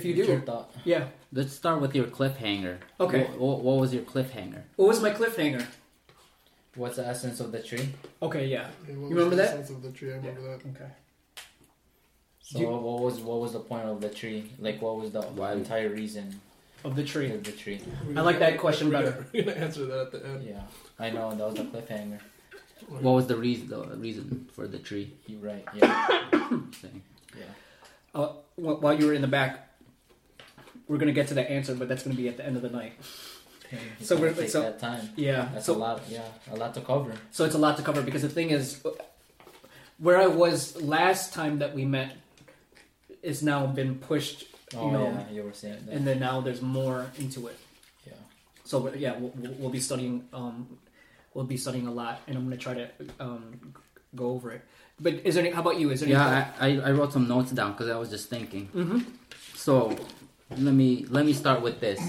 if you What's your thought? yeah. Let's start with your cliffhanger. Okay. What, what, what was your cliffhanger? What was my cliffhanger? What's the essence of the tree? Okay, yeah. Yeah, You was remember the that? Sense of the tree. I remember that. Okay. So You- what was what was the point of the tree? Like what was the Why- entire reason Of the tree. of the tree? We're I like gonna- that question we're better. gonna- We're gonna answer that at the end. Yeah, I know that was the cliffhanger. What was the reason the reason for the tree You're right. Yeah, thing? yeah. Uh, wh- while you were in the back, we're gonna get to that answer, but that's gonna be at the end of the night. It's So gonna we're- take so- that time. Yeah. That's so a lot. Yeah, a lot to cover. So it's a lot to cover because the thing is, where I was last time that we met is now been pushed, Oh know, yeah, you were saying that. and then now there's more into it. yeah. So we're- yeah, we'll, we'll we'll be studying. Um, we'll be studying a lot, and I'm gonna try to um, go over it. But is there any? How about you? Is there any? Yeah, I, I, I wrote some notes down because I was just thinking. mm-hmm. So let me let me start with this.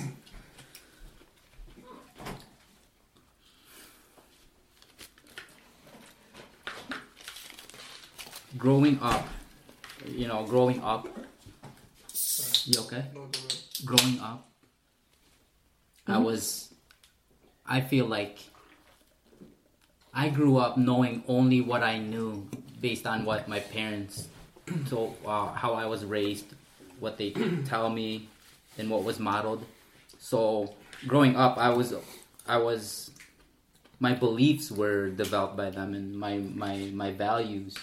Growing up, you know, growing up. You okay? No, go ahead. growing up, I was, I feel like I grew up knowing only what I knew based on what my parents told, uh, how I was raised, what they tell me, and what was modeled. So growing up, I was, I was, my beliefs were developed by them, and my my my values,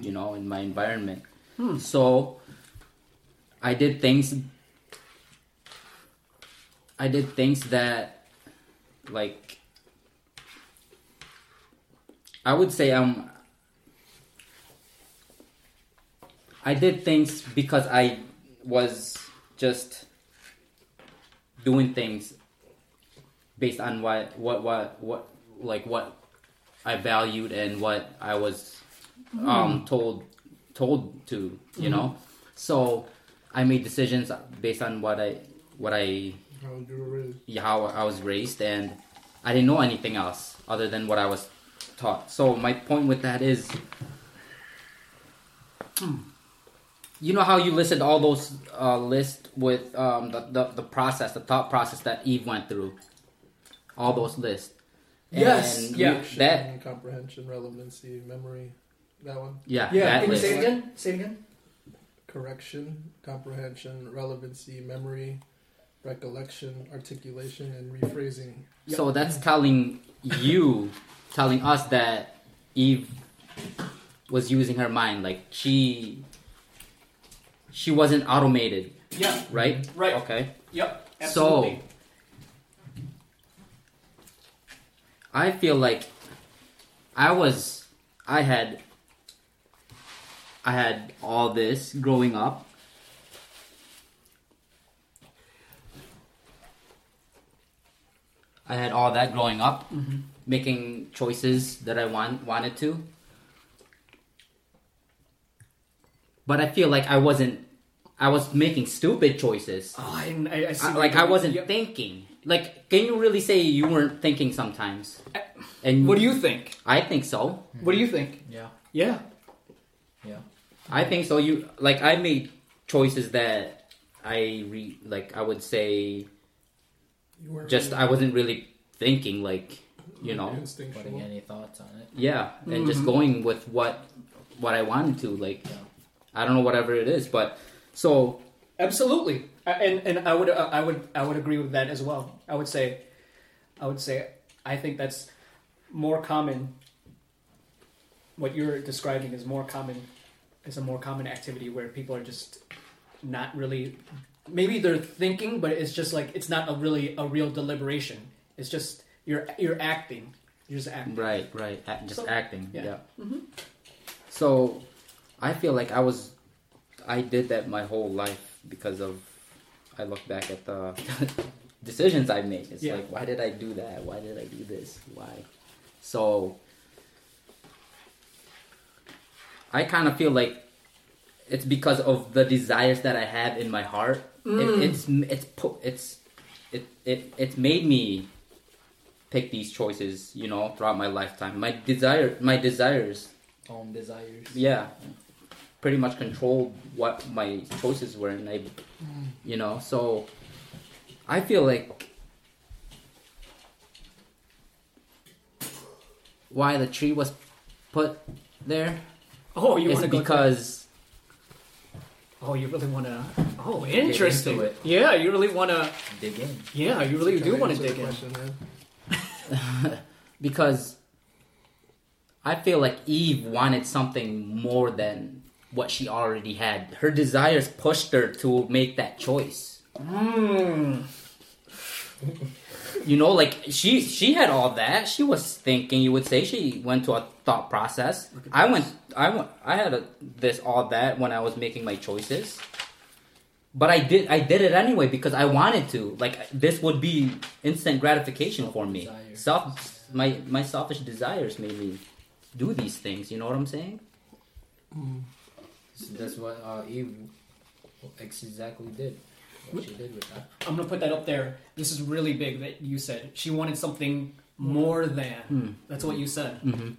you know, in my environment. So I did things I did things that like I would say um I did things because I was just doing things based on what what what what like what I valued and what I was um hmm. told told to you know hmm. so I made decisions based on what I what I How you were raised. yeah, how I was raised, and I didn't know anything else other than what I was taught. So my point with that is, hmm, you know how you listed all those uh, lists with um, the, the the process, the thought process that Eve went through, all those lists. Yes, And yeah. you- that Correction, comprehension, relevancy, memory. That one. yeah, Yeah. that Can you say it again? Say it again. Correction, comprehension, relevancy, memory, recollection, articulation, and rephrasing. So that's telling you, telling us that Eve was using her mind, like she she wasn't automated, Yeah. right? Right. Okay. Yep. Absolutely. So- I feel like I was I had I had all this growing up. I had all that growing up, mm-hmm. making choices that I want wanted to. But I feel like I wasn't I was making stupid choices. oh, I, I, I see I, like I wasn't Yep. thinking. Like, can you really say you weren't thinking sometimes? And What do you think? I think so. What do you think? Yeah, Yeah. yeah. I think so. You like I made choices that I re like. I would say You weren't just really- I wasn't really thinking. Like you know, instinctual. Putting any thoughts on it? yeah, and just Mhm. going with what what I wanted to. Like Yeah. I don't know whatever it is, but so Absolutely, and and I would uh, I would I would agree with that as well. I would say, I would say, I think that's more common. What you're describing is more common, is a more common activity where people are just not really, maybe they're thinking, but it's just like it's not a really a real deliberation. It's just you're you're acting, you're just acting. right, right, act, just So- acting. yeah. Yeah. Mhm. So I feel like I was I did that my whole life because of I look back at the decisions I made. It's Yeah. like why did I do that? Why did I do this? Why? So I kind of feel like it's because of the desires that I have in my heart. Mm. It, it's it's it's it, it it's made me pick these choices, you know, throughout my lifetime. My desire my desires Own desires. yeah. Pretty much controlled what my choices were, and I, mm. you know, so I feel like why the tree was put there Oh, you is want to go? because oh, you really want to? Oh, interesting. it. Yeah, you really want to. Dig in. Yeah, you really do want to dig in. question, man. because I feel like Eve wanted something more than what she already had. Her desires pushed her to make that choice. Mm. You know, like she she had all that. She was thinking. You would say she went to a thought process. I went. I went. I had a, this all that when I was making my choices. But I did. I did it anyway because I wanted to. Like this would be instant gratification for me. Desire. Self. My my selfish desires made me do these things. You know what I'm saying? Mm. So that's what uh, Eve exactly did. What she did with that. I'm gonna put that up there. This is really big that you said. She wanted something more than. Hmm. That's what you said. Mm-hmm.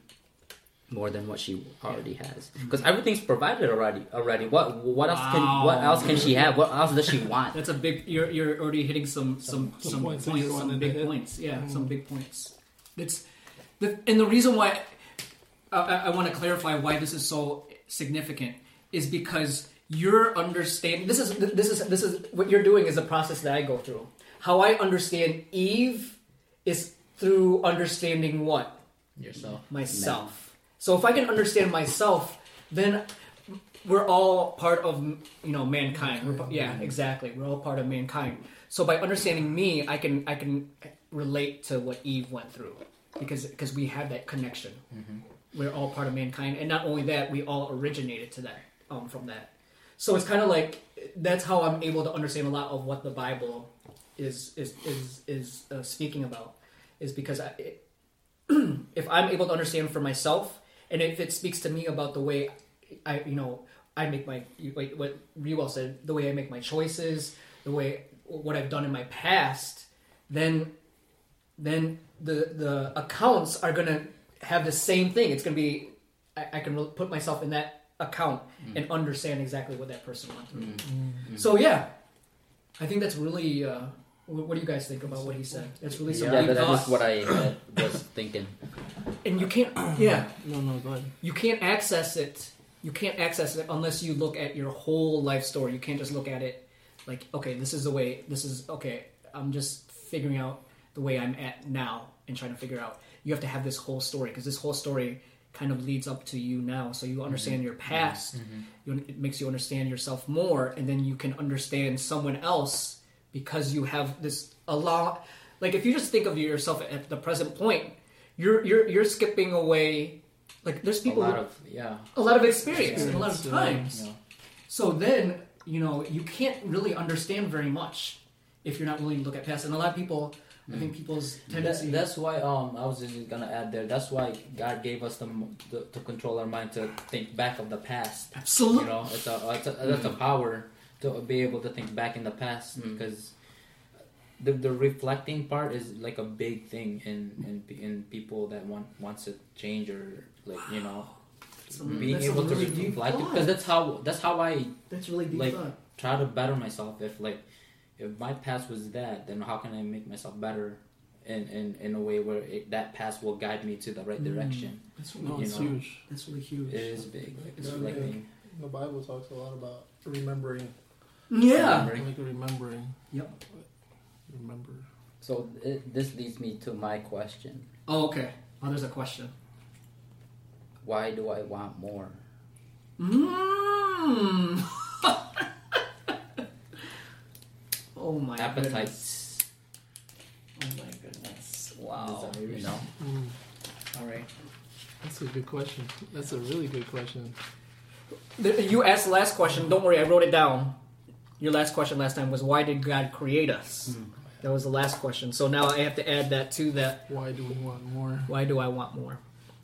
More than what she already has, because everything's provided already. Already, what what else can what else can she have? What else does she want? That's a big. You're you're already hitting some some Some some points points, some big points. Yeah, Mm. some big points. It's the and the reason why I, I, I want to clarify why this is so significant is because you're understanding. This is this is this is what you're doing is a process that I go through. How I understand Eve is through understanding what Yourself. myself. So if I can understand myself, then we're all part of you know mankind. We're, yeah, exactly. We're all part of mankind. So by understanding me, I can I can relate to what Eve went through because because we have that connection. Mm-hmm. We're all part of mankind, and not only that, we all originated to that um, from that. So it's kind of like that's how I'm able to understand a lot of what the Bible is is is is uh, speaking about is because I, it, if I'm able to understand for myself, and if it speaks to me about the way I, you know, I make my like what Rewell said, the way I make my choices, the way what I've done in my past, then then the the accounts are gonna have the same thing. It's gonna be I, I can put myself in that account and understand exactly what that person went through. Mm. So yeah, I think that's really. Uh, what, what do you guys think about what he said? That's really some Yeah, that is that, that thoughts. is what I uh, was thinking. and you can't. Yeah, No, no, go ahead. you can't access it you can't access it unless you look at your whole life story you can't just look at it like okay this is the way this is okay i'm just figuring out the way i'm at now and trying to figure out you have to have this whole story because this whole story kind of leads up to you now so you understand mm-hmm. your past mm-hmm. Mm-hmm. you, it makes you understand yourself more and then you can understand someone else because you have this a lot like if you just think of yourself at the present point you're you're you're skipping away like there's people A lot who- of yeah. a lot of experience and a lot of times. yeah. So then, you know, you can't really understand very much if you're not willing to look at past. And a lot of people, I think people's tendency. That, that's why um I was just gonna add there. That's why God gave us the, the to control our mind to think back of the past. absolutely. You know, it's a, it's a that's a power to be able to think back in the past Mm. because the the reflecting part is like a big thing in in in people that want wants to change or like you know That's being a able really to deep reflect because that's how that's how I That's really deep like, thought. try to better myself. If like if my past was that, then how can I make myself better? In, in, in a way where it, that past will guide me to the right Mm. direction. That's No, really, You it's know. huge. that's really huge. It is big. Like, it's Yeah, reflecting. The Bible talks a lot about remembering. Yeah. Remembering. Like remembering. Yep. Remember. So it, this leads me to my question: Oh, okay. Oh, there's a question. Why do I want more? Mm. oh my goodness. Appetites. Oh my goodness. Wow. You know, Mm, All right. that's a good question. That's a really good question. The- You asked the last question. Don't worry, I wrote it down. Your last question last time was why did God create us? That was the last question. So now I have to add that to that. Why do we want more? Why do I want more?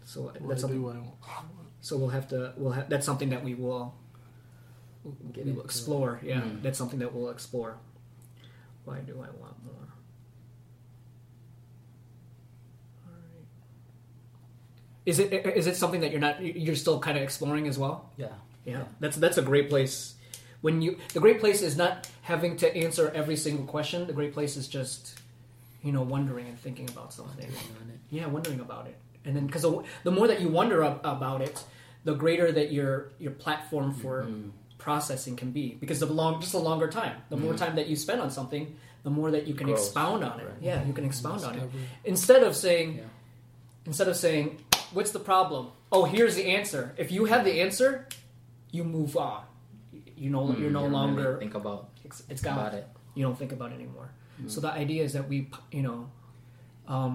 So Why that's do something. I want So we'll have to. We'll have. That's something that we will. Get we will explore. Yeah, Mm. that's something that we'll explore. Why do I want more? Alright. Is it is it something that you're not you're still kind of exploring as well? yeah. Yeah, that's that's a great place. When you the great place is not having to answer every single question. The great place is just you know wondering and thinking about something. Yeah, wondering about it, and then because the, the more that you wonder ab- about it, the greater that your your platform for Mm. Processing can be. Because the long just a longer time, the more time that you spend on something, the more that you can Grows. expound on it. Right. Yeah, you can expound on it instead of saying Yeah. instead of saying what's the problem oh here's the answer if you have the answer you move on you know Mm, you're no you longer really think about it's, it's gone about it. you don't think about it anymore so the idea is that we you know um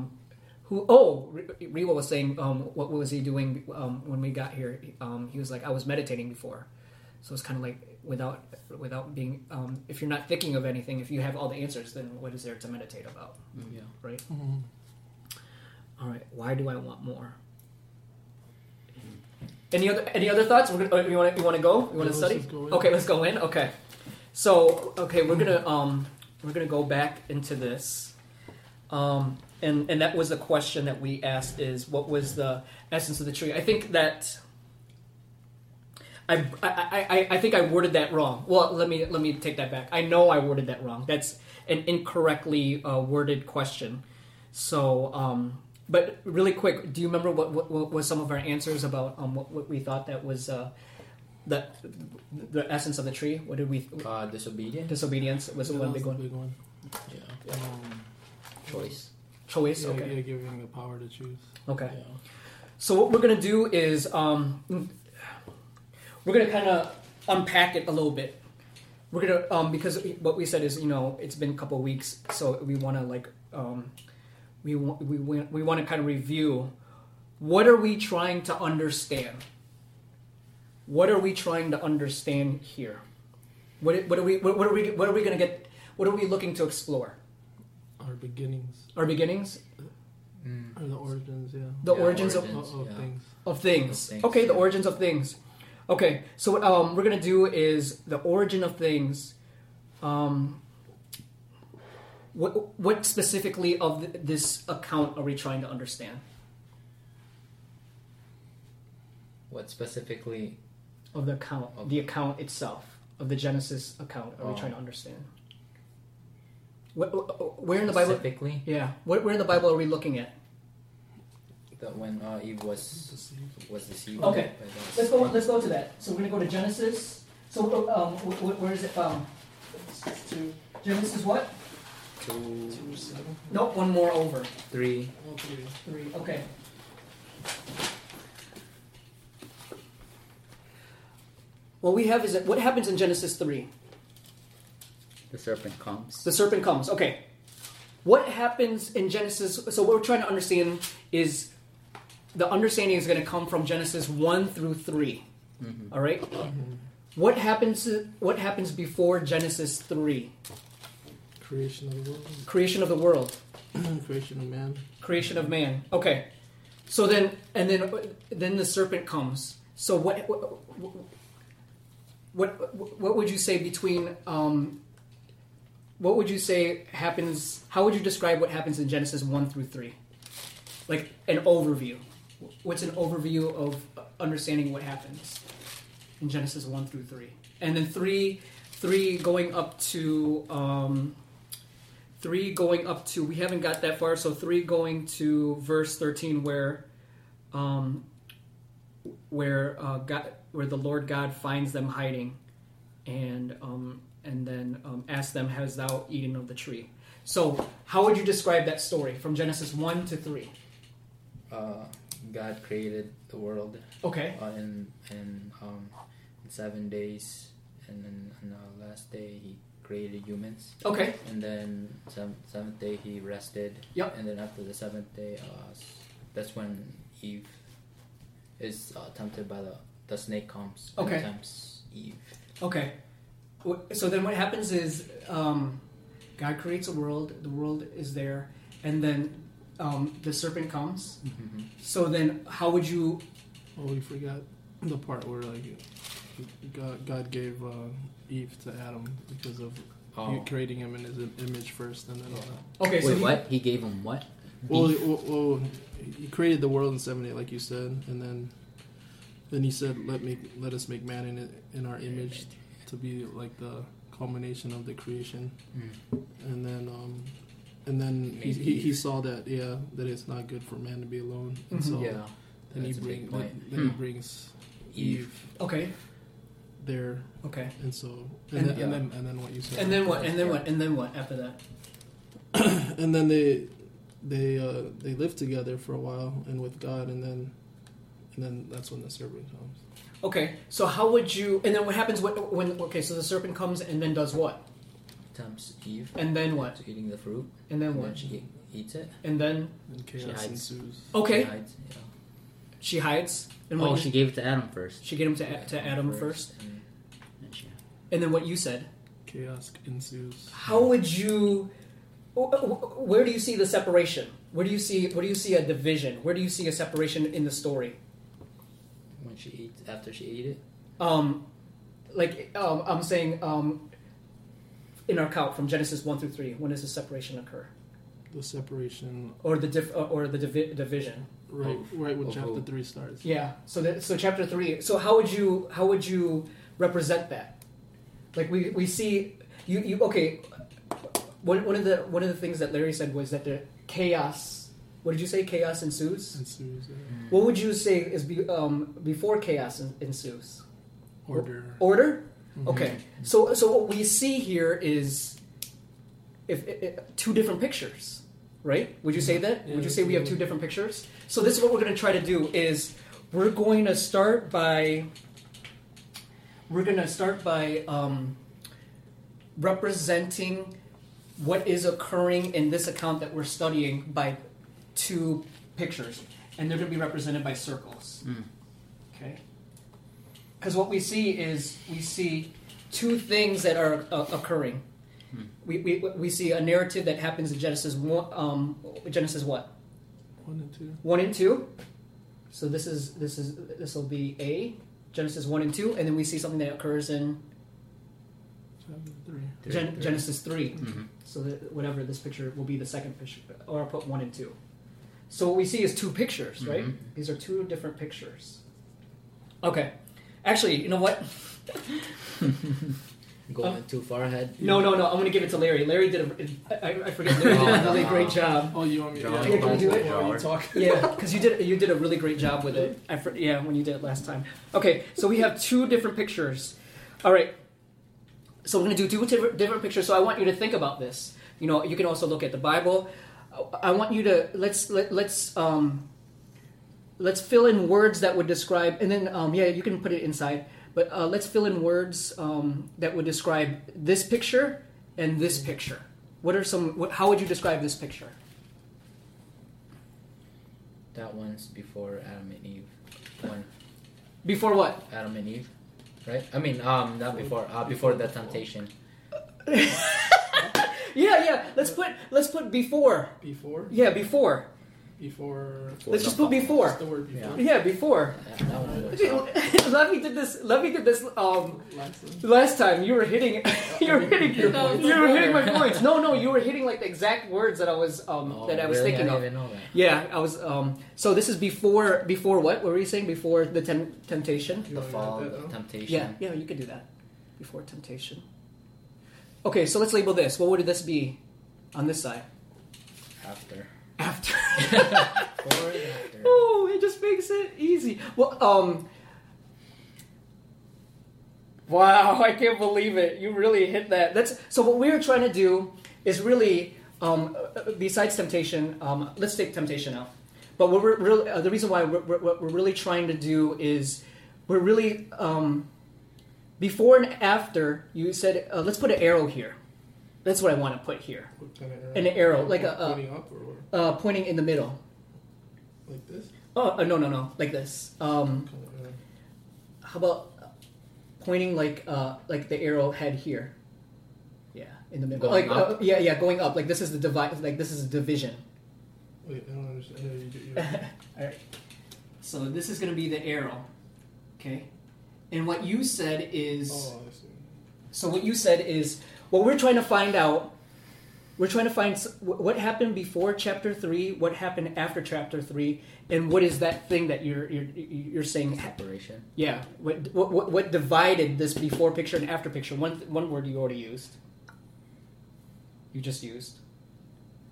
who oh Re- Rewa was saying um what was he doing um when we got here um he was like I was meditating before so it's kind of like without without being um if you're not thinking of anything if you have all the answers then what is there to meditate about Yeah. right Mhm. all right why do I want more any other any other thoughts? We're gonna, you want to you want to go? You want Yeah, to let's study? just go in. Okay, let's go in. Okay, so okay, we're gonna um we're gonna go back into this, um and and that was the question that we asked is what was the essence of the tree? I think that. I, I, I, I think I worded that wrong. Well, let me let me take that back. I know I worded that wrong. That's an incorrectly uh, worded question. So, um, but really quick, do you remember what, what, what was some of our answers about um, what, what we thought that was uh, the the essence of the tree? What did we? Uh, disobedience. Disobedience was Yeah, one big one. big one. Yeah. Um, Choice. Choice. yeah, Okay. yeah, giving the power to choose. Okay. Yeah. So what we're gonna do is um, we're gonna kind of unpack it a little bit. We're gonna um, because what we said is you know it's been a couple weeks, so we want to like um, we want we want we want to kind of review what are we trying to understand. What are we trying to understand here? What what are we what, what are we what are we gonna get? What are we looking to explore? Our beginnings, Our beginnings, Mm. or the origins, yeah, the Yeah, origins of of, of yeah. things. of things. Of things, okay, the origins of things. Okay, so what um, we're gonna do is the origin of things. Um, what what specifically of th- this account are we trying to understand? What specifically? Of the account, Of- the account itself of the Genesis account, are we Oh. trying to understand? What, where in the Bible? Specifically, Yeah, where, where in the Bible are we looking at? That when uh, Eve was Deceived. was deceived. Okay. Let's go. Let's go to that. So we're gonna go to Genesis. So um, wh- wh- where is it found? Two, Genesis what? Two, two, seven, Nope, one more over. three. all three. Three. Okay. What we have is that what happens in Genesis three? The serpent comes. The serpent comes. Okay. What happens in Genesis? So what we're trying to understand is the understanding is going to come from Genesis one through 3 Mhm. All right. What happens? What happens before Genesis three? Creation of the world, Creation of the world. creation of man. creation of man. Okay. So then, and then, then the serpent comes. So what, what, what, what would you say between, um, what would you say happens, how would you describe what happens in Genesis 1 through 3? Like an overview. What's an overview of understanding what happens in Genesis 1 through 3? And then 3, 3 going up to, um, three going up to we haven't got that far so three going to verse 13 where um where uh god where the lord god finds them hiding and um and then um asks them has thou eaten of the tree so how would you describe that story from genesis 1 to 3 Uh, God created the world okay uh, in in um in seven days, and then on the last day he created humans, okay and then seventh, seventh day he rested. Yep. And then after the seventh day, uh, that's when Eve is uh, tempted by the the snake comes. and Okay. Tempts Eve. okay so then what happens is um god creates a world the world is there and then um the serpent comes so then how would you Oh, we forgot the part where like God, God gave uh, Eve to Adam because of Oh. you creating him in his image first, and then all that. okay so Wait, he- what? He gave him what? Well, Beef? he- well, well, he created the world in seven days, like you said, and then Then he said, "Let me let us make man in it, in our image, to be like the culmination of the creation." Mm. And then, um, and then he, he, he saw that yeah that it's not good for man to be alone, and Mhm. so Yeah. then he bring then, then he Hmm. brings Eve. Eve Okay. there, Okay. and so And- and, then, yeah. and then and then what you said, And then what? And then what? And then what after that? and then they they uh, they live together for a while and with God, and then and then that's when the serpent comes. Okay. So how would you? And then what happens when? when okay. So the serpent comes and then does what? Tempts Eve And then what? to eating the fruit. And then And what? then she eats it. And then And She chaos hides. ensues. okay. She hides, yeah. She hides. And what Oh, she gave it to Adam first. she gave him to to Adam first. and And she- And then what you said? Chaos ensues. How would you? wh- wh- Where do you see the separation? Where do you see? Where do you see a division? Where do you see a separation in the story? when she eats after she ate it. Um, like um, I'm saying, um, in our count from Genesis one through three, when does the separation occur, The separation, or the diff, uh, or the divi- division? right, right when of chapter who? three starts. Yeah. So that so chapter three. So how would you how would you represent that? Like we we see you you okay. One one of the one of the things that Larry said was that the chaos. What did you say? Chaos ensues. Ensues. Yeah. What would you say is be, um, before chaos en- ensues? Order. Order. Mhm. Okay. So so what we see here is if, i i- two different pictures, right? Would you say that? Yeah, Would you say we have two different pictures? So this is what we're going to try to do is we're going to start by we're going to start by um, representing what is occurring in this account that we're studying by two pictures, and they're going to be represented by circles. Mm. Okay. Because what we see is we see two things that are uh, occurring. Hmm. We, we, we see a narrative that happens in Genesis one, um, Genesis what One and two. one and two. So this is this is this will be A Genesis one and two, and then we see something that occurs in Chapter three. Three. Genesis three. Mhm. So that whatever this picture will be the second picture, or I'll put one and two. So what we see is two pictures, right? Mhm. These are two different pictures. Okay, actually, you know what? Going Um, too far ahead. No, no, no. I'm gonna give it to Larry. Larry did a. I, I forget. Larry did a really great job. Oh, you want me? Drawing Yeah, can do it? While you talk. Yeah, because you did you did a really great job with it. I for, yeah, when you did it last time. Okay, so we have two different pictures. All right. So we're gonna do two different, different pictures. So I want you to think about this. You know, you can also look at the Bible. I want you to let's let, let's um, let's fill in words that would describe, and then um, yeah, you can put it inside. But uh, let's fill in words um, that would describe this picture and this picture. What are some? What, how would you describe this picture? That one's before Adam and Eve. One Before what? Adam and Eve, right? I mean, um, not before. Uh, before the temptation. Yeah, yeah. Let's put let's put before. Before. Yeah, before. Before. Let's just put before. Just the word before. Yeah, before. That, that one works out. Levy did this. Levy did this. Um, Last last time you were hitting. You were hitting. Your points. You were hitting my points. No, no, you were hitting like the exact words that I was um Oh, that I was really? thinking I of. didn't even know that. Yeah, I was. Um, so this is before before what? What were you saying? Before the tem- temptation? You The fall, that the temptation. Yeah, yeah, you could do that. Before temptation. Okay, so let's label this. What would this be on this side? After. After. Before and after. Oh, it just makes it easy. Well, um. Wow, I can't believe it. You really hit that. That's so. What we're trying to do is really, um, besides temptation, um, let's take temptation out. But what we're really, uh, the reason why we're, we're, what we're really trying to do is, we're really, um, before and after. You said, uh, let's put an arrow here. That's what I want to put here. What kind of An arrow, like a- a- pointing up or what? Uh, pointing in the middle. like this. Oh uh, no no no, like this. Um, Kind of, uh, How about pointing like uh like the arrow head here? Yeah, in the middle. Going like uh, yeah, yeah, going up. Like this is the divide. Like this is a division. wait, I don't understand. You, you, All right. So this is going to be the arrow. Okay. And what you said is oh, I see. so what you said is what we're trying to find out we're trying to find what happened before chapter three, what happened after chapter three, and what is that thing that you're you're you're saying? Separation. Yeah, what what what, what divided this before picture and after picture? One one word you already used. You just used.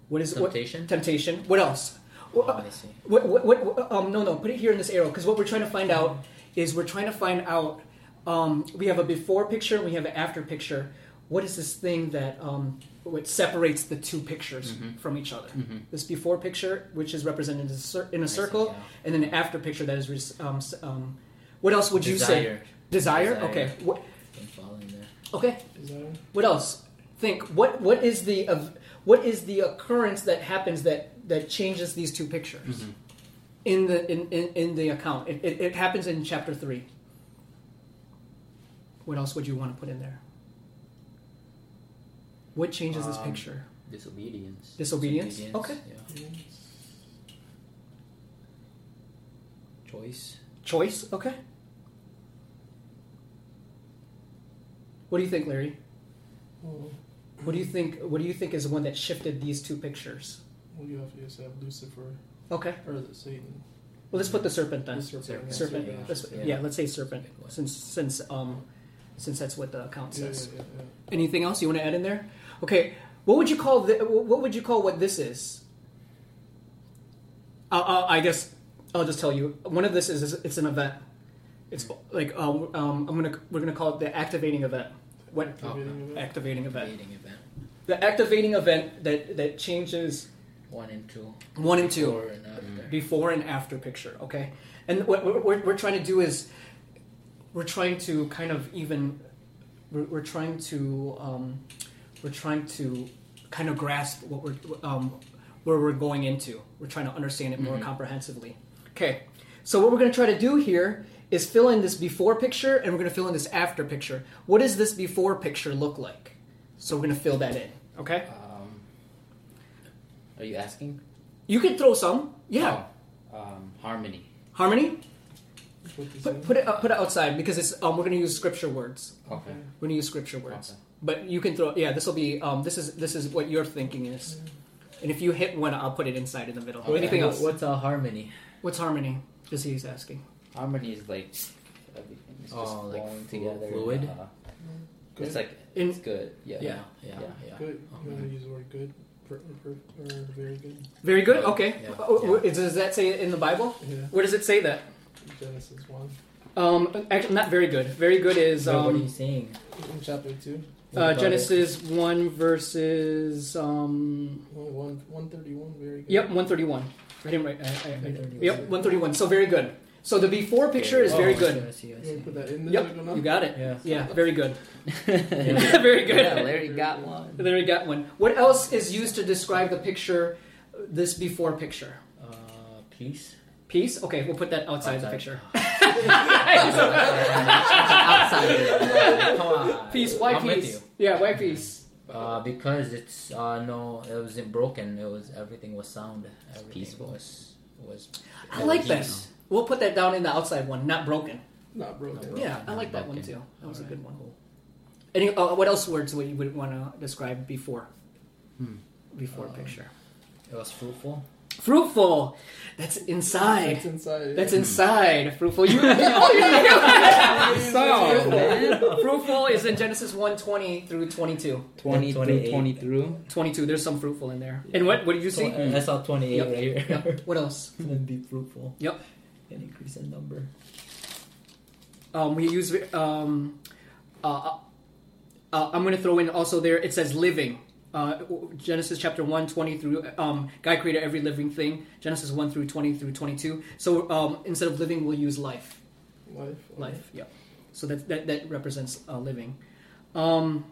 What is Temptation? What, temptation. What else? Oh, I see. What, what, what, what- um, no, no, put it here in this arrow because what we're trying to find out is we're trying to find out. Um, we have a before picture and we have an after picture. What is this thing that um, what separates the two pictures Mhm. from each other? Mhm. This before picture, which is represented in a, cir- in a I see, circle, yeah. and then the after picture that is. res- Um, um, what else would you say? Desire. Desire. Desire. Okay. What, Don't fall there. okay. Desire. What else? Think. What What is the of what is the occurrence that happens that that changes these two pictures Mhm. in the in, in, in the account? It, it, it happens in chapter three. What else would you want to put in there? What changes this Um, picture? Disobedience. Disobedience? Okay. Yeah. Choice. Choice. Okay. What do you think, Larry? Well, What do you think? What do you think is the one that shifted these two pictures? well, you have to just have Lucifer Okay. or the Satan. Well, let's put the serpent then. The serpent. Serpent. Yeah. Let's- Yeah. yeah. let's say serpent, since since um since that's what the account Yeah, yeah, says. yeah, yeah. Anything else you want to add in there? Okay. What would you call the, What would you call what this is? Uh, uh, I guess I'll just tell you. One of this is, is it's an event. It's like um, um, I'm gonna we're gonna call it the activating event. What Activating event. activating event? Event. The activating event that that changes One and two. one and two. Before and after. before and after picture okay and what what we're, we're trying to do is we're trying to kind of even we're, we're trying to um, we're trying to kind of grasp what we're um, where we're going into we're trying to understand it more Mhm. comprehensively okay so what we're going to try to do here is fill in this before picture and we're going to fill in this after picture what does this before picture look like so we're going to fill that in okay Um, are you asking? you can throw some yeah Oh, um, harmony. harmony Put this Put, in. put it uh, put it outside because it's um, we're going to use scripture words. Okay. We're going to use scripture words. Okay. But you can throw yeah. This will be um, this is this is what your thinking is. And if you hit one, I'll put it inside in the middle. Okay. Anything else? What's a harmony? What's harmony? Is he's asking. Harmony is like everything is just Oh, like flowing together. fluid? Uh, Good. it's like In- it's good. Yeah. Yeah. Yeah. Yeah. Yeah. Good. You want to use the word good? Per, per, or very good. Very good. Okay. Yeah. Oh, oh, Does that say it in the Bible? Yeah. Where does it say that? Genesis 1. Um, actually, not very good. Very good is Um, what are you um, saying? In chapter 2. Uh, about Genesis one verses um, One, one, 131. Very good. Yep, 131. I didn't write. I, I, I, 131. yep, 131. So very good. So the before picture is Oh, very good. I see, I You see. to put that in there? Yep, you got it. Yeah. Yeah, very good. very good. Yeah, Larry got one. There we got one. What else is used to describe the picture, this before picture? Uh, peace. Peace? Okay, we'll put that outside, the picture. Outside. of it. Come on. Peace, why I'm peace? Yeah, why peace? Uh, because it's uh no, it wasn't broken. It was everything was sound. Everything Peaceful. Was was. I like that. peace. We'll put that down in the outside one, not broken. Not broken. Not broken. Yeah, I like that one too. That was a Alright, good one. cool. Any, uh, what else words would you would want to describe before? Hmm. Before Um, picture. It was fruitful. Fruitful. That's inside. That's inside. That's yeah. inside. Fruitful. You, oh, you So, man. Fruitful is in Genesis 1, through 22. 20 through 28. 20 through. 22, there's some fruitful in there. And what, what did you see? Tw- I saw twenty eight Yep. right here. Yep. What else? And be fruitful. Yep. And increase in number. Um, we use, um, uh, uh, I'm going to throw in also there, it says living. Uh, Genesis chapter 1, 20 through, um, God created every living thing. Genesis 1 through 20 through 22. So um, instead of living, we'll use life. Life. okay. Life, yep. So that, that, that represents uh, living. Um,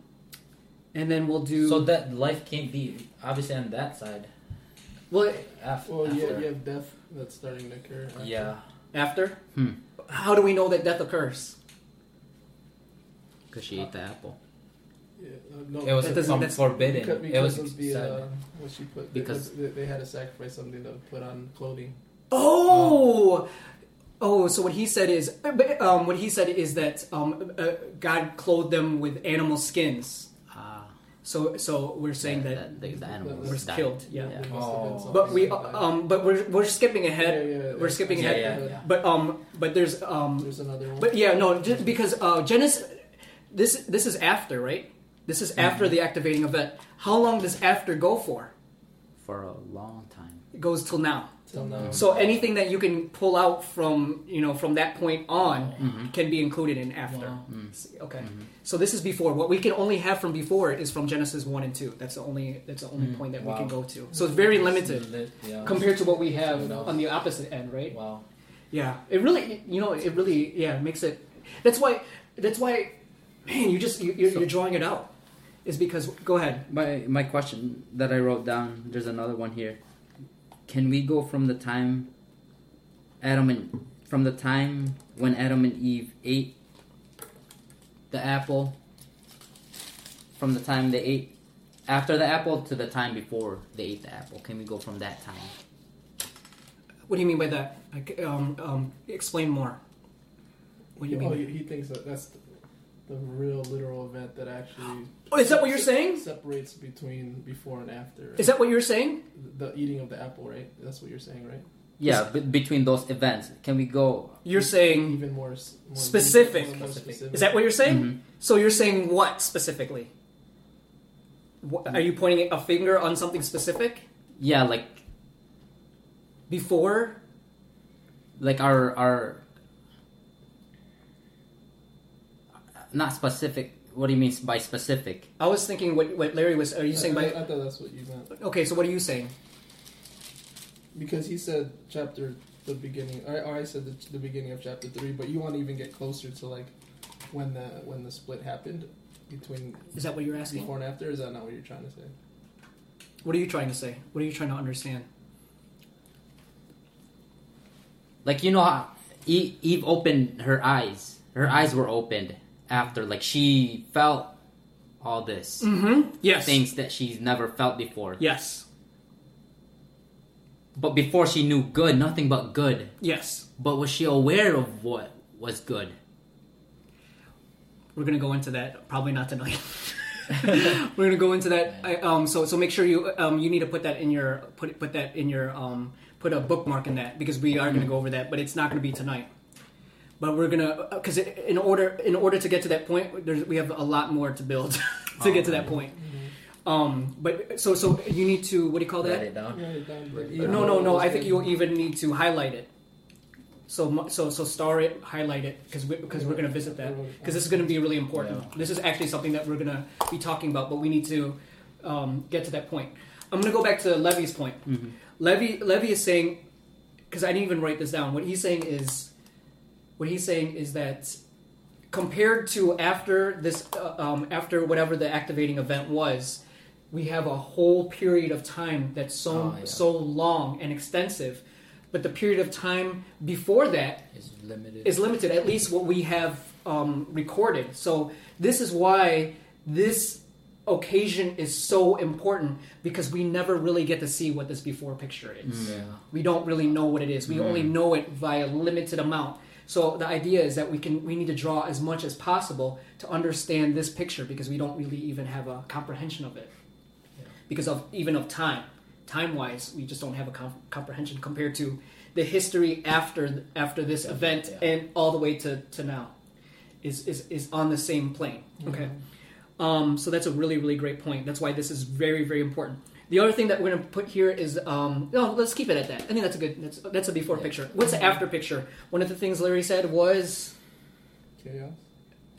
and then we'll do. So that life can't be obviously on that side. well, Af- Well, after. yeah, you have death that's starting to occur. after. Yeah. after? Hmm. How do we know that death occurs? Because she ate the apple. Yeah, uh, no, It was That doesn't- that's- forbidden. because, it was of the uh, what she put Because- because they, they had to sacrifice something to put on clothing. Oh, oh. So what he said is, but, um, what he said is that um, uh, God clothed them with animal skins. ah. So so we're saying Yeah, that, the, the animal was was died. killed. Yeah. There must Oh. But we, um, but we're, we're skipping ahead. yeah, we're skipping Yeah, ahead. yeah, yeah. But um but there's um There's another one. but yeah no just because uh Genesis this this is after right. This is after the activating event. How long does after go for? For a long time. It goes till now. Till now. So anything that you can pull out from you know from that point on Mhm. can be included in after. Wow. Mm. Okay. Mhm. So this is before. What we can only have from before is from Genesis one and two. That's the only that's the only Mm. point that we can go to. So it's very limited Lit, yeah. compared to what we have on the opposite end, right? Wow. Yeah. It really you know it really yeah makes it. That's why that's why man you just you, you're, So- you're drawing it out. Is because go ahead. My my question that I wrote down. There's another one here. Can we go from the time Adam and from the time when Adam and Eve ate the apple, from the time they ate after the apple to the time before they ate the apple? Can we go from that time? What do you mean by that? Like, um, um, explain more. What do you Oh, mean? he, he thinks that that's the, the real literal event that actually Oh, is that what you're saying? separates between before and after. Is that what you're saying? the eating of the apple, right? That's what you're saying, right? Yeah, but between those events, can we go? You're saying Even more, more Specific. more specific. Is that what you're saying? Mhm. So you're saying what specifically? What, are you pointing a finger on something specific Yeah, like before? like our our not specific. What do you mean by specific? I was thinking what, what Larry was. Are you saying I, by? I, I thought that's what you meant Okay, so what are you saying? because he said chapter the beginning. I, or I said the, the beginning of chapter three, but you want to even get closer to like when the when the split happened between Is that what you're asking? before and after. Is that not what you're trying to say? What are you trying to say? What are you trying to understand? Like you know how Eve, Eve opened her eyes. Her eyes were opened after like she felt all this Mm-hmm. Yes. things that she's never felt before. Yes. But before she knew good, nothing but good. Yes. But was she aware of what was good? We're gonna go into that. Probably not tonight. We're gonna go into that. I, um, so so make sure you um, you need to put that in your put put that in your um, put a bookmark in that because we are gonna go over that, but it's not gonna be tonight. But we're gonna because in order in order to get to that point, there's, we have a lot more to build to get to that point. Um, but so so you need to what do you call that? Write it down. Write it down, but No, even No, no, no. I think good. you even need to highlight it. So, so, so star it, highlight it, because we, because we're gonna visit that. Because this is gonna be really important. Yeah. This is actually something that we're gonna be talking about, but we need to um, get to that point. I'm gonna go back to Levy's point. Mm-hmm. Levy, Levy is saying, because I didn't even write this down. What he's saying is, what he's saying is that compared to after this, uh, um, after whatever the activating event was, we have a whole period of time that's so Oh, yeah. so long and extensive. But the period of time before that is limited. is limited, at least what we have um, recorded. So this is why this occasion is so important because we never really get to see what this before picture is. yeah. We don't really know what it is. We only know it via a limited amount. So the idea is that we can we need to draw as much as possible to understand this picture because we don't really even have a comprehension of it Yeah. because of even of time. Time wise, we just don't have a com- comprehension compared to the history after after this event Yeah. and all the way to, to now is, is is on the same plane. Okay. Um, so that's a really, really great point. That's why this is very, very important. The other thing that we're going to put here is, um, no, let's keep it at that. I think that's a good, that's, that's a before Yeah. picture. What's the after picture? One of the things Larry said was Chaos.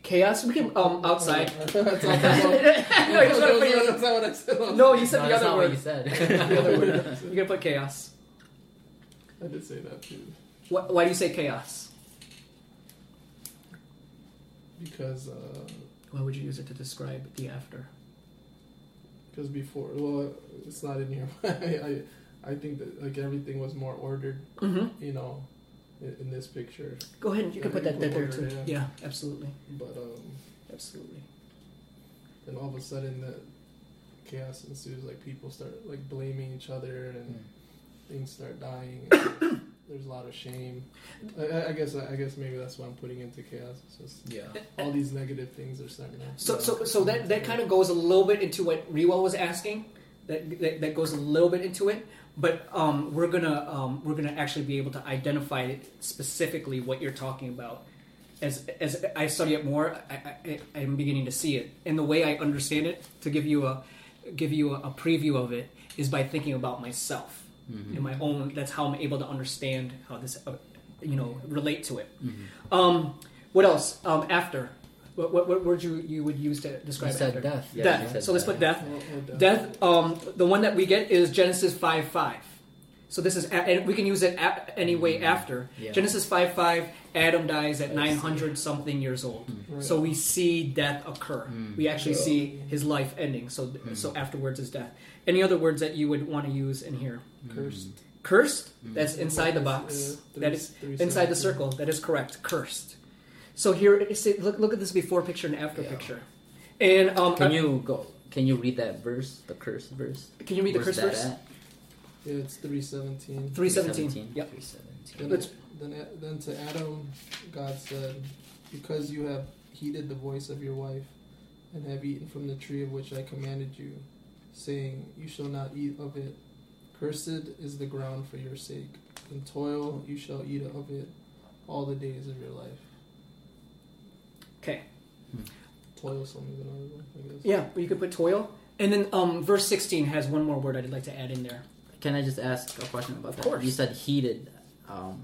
chaos. We can, um, outside. No, you just gotta put your- That's not what I said. no, you said No, the other not word. you said. The other word. You're going to put chaos. I did say that too. Why, why do you say chaos? Because uh, Why would you use it to describe the after? Because before, well, it's not in here. I, I I think that like everything was more ordered. Mm-hmm. You know, in, in this picture. Go ahead. You can put that you there, can there put too. Yeah, yeah. absolutely. But um, Absolutely. And all of a sudden the chaos ensues. Like people start like blaming each other and Mm. things start dying. there's a lot of shame. I- I, I guess I guess maybe that's what I'm putting into chaos. It's just Yeah. all these negative things are starting to. So, so, so that, that kind of goes a little bit into what Rewell was asking. That, that, that goes a little bit into it, but um, we're gonna um, we're gonna actually be able to identify specifically what you're talking about. As as I study it more, I, I, I'm beginning to see it, and the way I understand it, to give you a give you a, a preview of it, is by thinking about myself in my own. That's how I'm able to understand how this, uh, you know, relate to it. Um, what else? Um, after. What, what, what word you, you would use to You describe said after? death. Yeah, death. said So let's put death. Or- or death. Death. Um, the one that we get is Genesis five five. So this is, and we can use it a- any way after Yeah. Genesis five five. Adam dies at nine hundred something years old. Right. So we see death occur. Mm. We actually Yeah. see his life ending. So so afterwards is death. Any other words that you would want to use in here? cursed. Cursed. That's inside the box. Yeah, three- that is three inside the seventeen. circle. That is correct. Cursed. So here, see, look look at this before picture and after Yeah. picture. And um, Can uh, you go? Can you read that verse, the curse verse? can you read the Where's curse that verse? at? Yeah, it's three seventeen. Three seventeen. 317. Yep. 317. Then, then, then to Adam, God said, Because you have heeded the voice of your wife, and have eaten from the tree of which I commanded you, saying, You shall not eat of it. Cursed is the ground for your sake. In toil you shall eat of it all the days of your life. Okay. Toilsome is another one, I guess. Yeah, you could put toil. And then um, verse 16 has one more word I'd like to add in there. Can I just ask a question about Of that? course. You said heated. Um,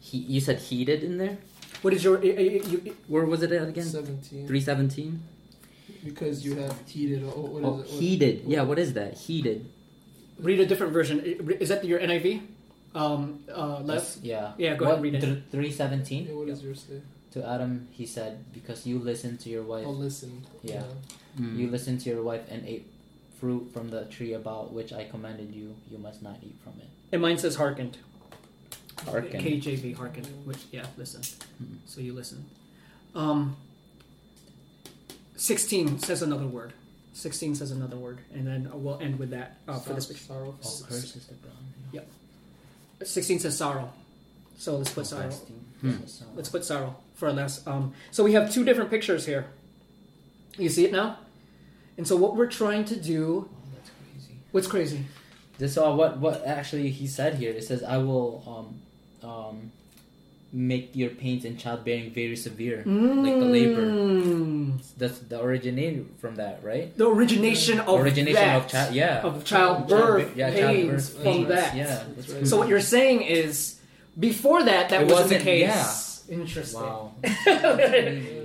he, you said heated in there. What is your. uh, uh, you, Where was it again? 17. Three seventeen. Because you have heated. Oh, what is Oh, it? What- heated. Yeah. What is that? Heated. read a different version. Is that your NIV? Um, uh, Les? Yeah. Yeah, go ahead read it. Three seventeen. Yeah, what does yours say? To Adam, he said, "Because you listened to your wife, Oh, listen. Yeah. Mm. you listened to your wife and ate fruit from the tree about which I commanded you. You must not eat from it." And mine says hearkened. Hearkened. KJV, hearkened. Which, yeah, listen. Mhm. So you listen. Um, 16 says another word. 16 says another word. And then we'll end with that uh, for this picture. sorrow. Oh, curse is the ground. Yep. 16 says sorrow. So let's put sorrow. Hmm. Let's put sorrow for a less. Um, so we have two different pictures here. You see it now? And so what we're trying to do. Oh, that's crazy. What's crazy? This uh, what what actually he said here. It says, "I will um um make your pains in childbearing very severe, like the labor." Mm. That's the originating from that, right? The origination of origination that, of child, yeah, of childbirth, Childbirth- yeah, pains childbirth from pains. that. Yeah, right. So what you're saying is, before that, that wasn't, the wasn't- case. Interesting. wow.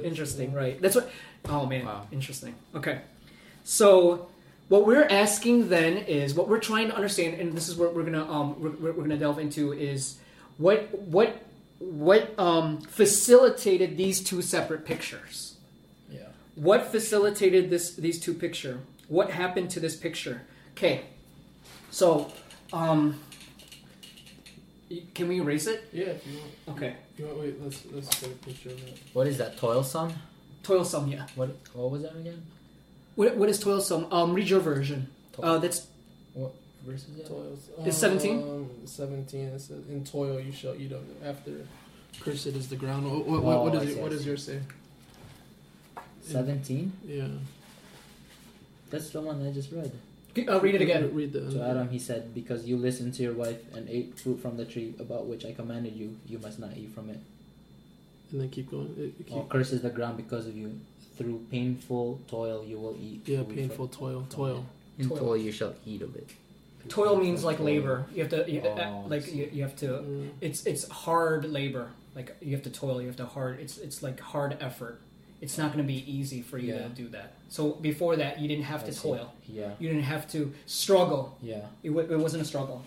Interesting, right? That's what. Oh man, Wow. interesting. Okay, so what we're asking then is what we're trying to understand, and this is what we're gonna um we're, we're gonna delve into is what what what um facilitated these two separate pictures. Yeah. What facilitated this these two picture? What happened to this picture? Okay, so um, can we erase it? Yeah, if you want. Okay, You want wait, let's let's get a picture of that. What is that? Toilsome? toilsome. Yeah. What what was that again? What, what is toilsome? Um, read your version. Uh, that's What verse is that? Toils. Is 17? Um, Seventeen. It says, "In toil you shall eat of it." After, cursed is the ground. What, what, what, Oh, what I is see, it? What does see. yours say? Seventeen. Yeah. That's the one I just read. I'll read it again. Read the. To Adam, he said, "Because you listened to your wife and ate fruit from the tree about which I commanded you, you must not eat from it. And then keep going. It, it keep, Or curses the ground because of you. Through painful toil, you will eat. yeah, food painful from- toil. from Toil. it. In Toil. toil, you shall eat of it. Toil means like Toil. labor. You have to, you, uh, Oh, I like see. you, you have to. Mm. It's it's hard labor. Like you have to toil. You have to hard. It's it's like hard effort. It's not going to be easy for you Yeah. to do that. So before that, you didn't have I to see. toil. Yeah, You didn't have to struggle. yeah. It, w- it wasn't a struggle.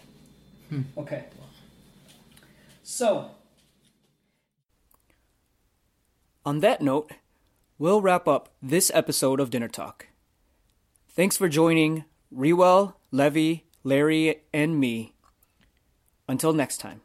Hmm. Okay. So, on that note, we'll wrap up this episode of Dinner Talk. Thanks for joining Rewell, Levy, Larry, and me. Until next time.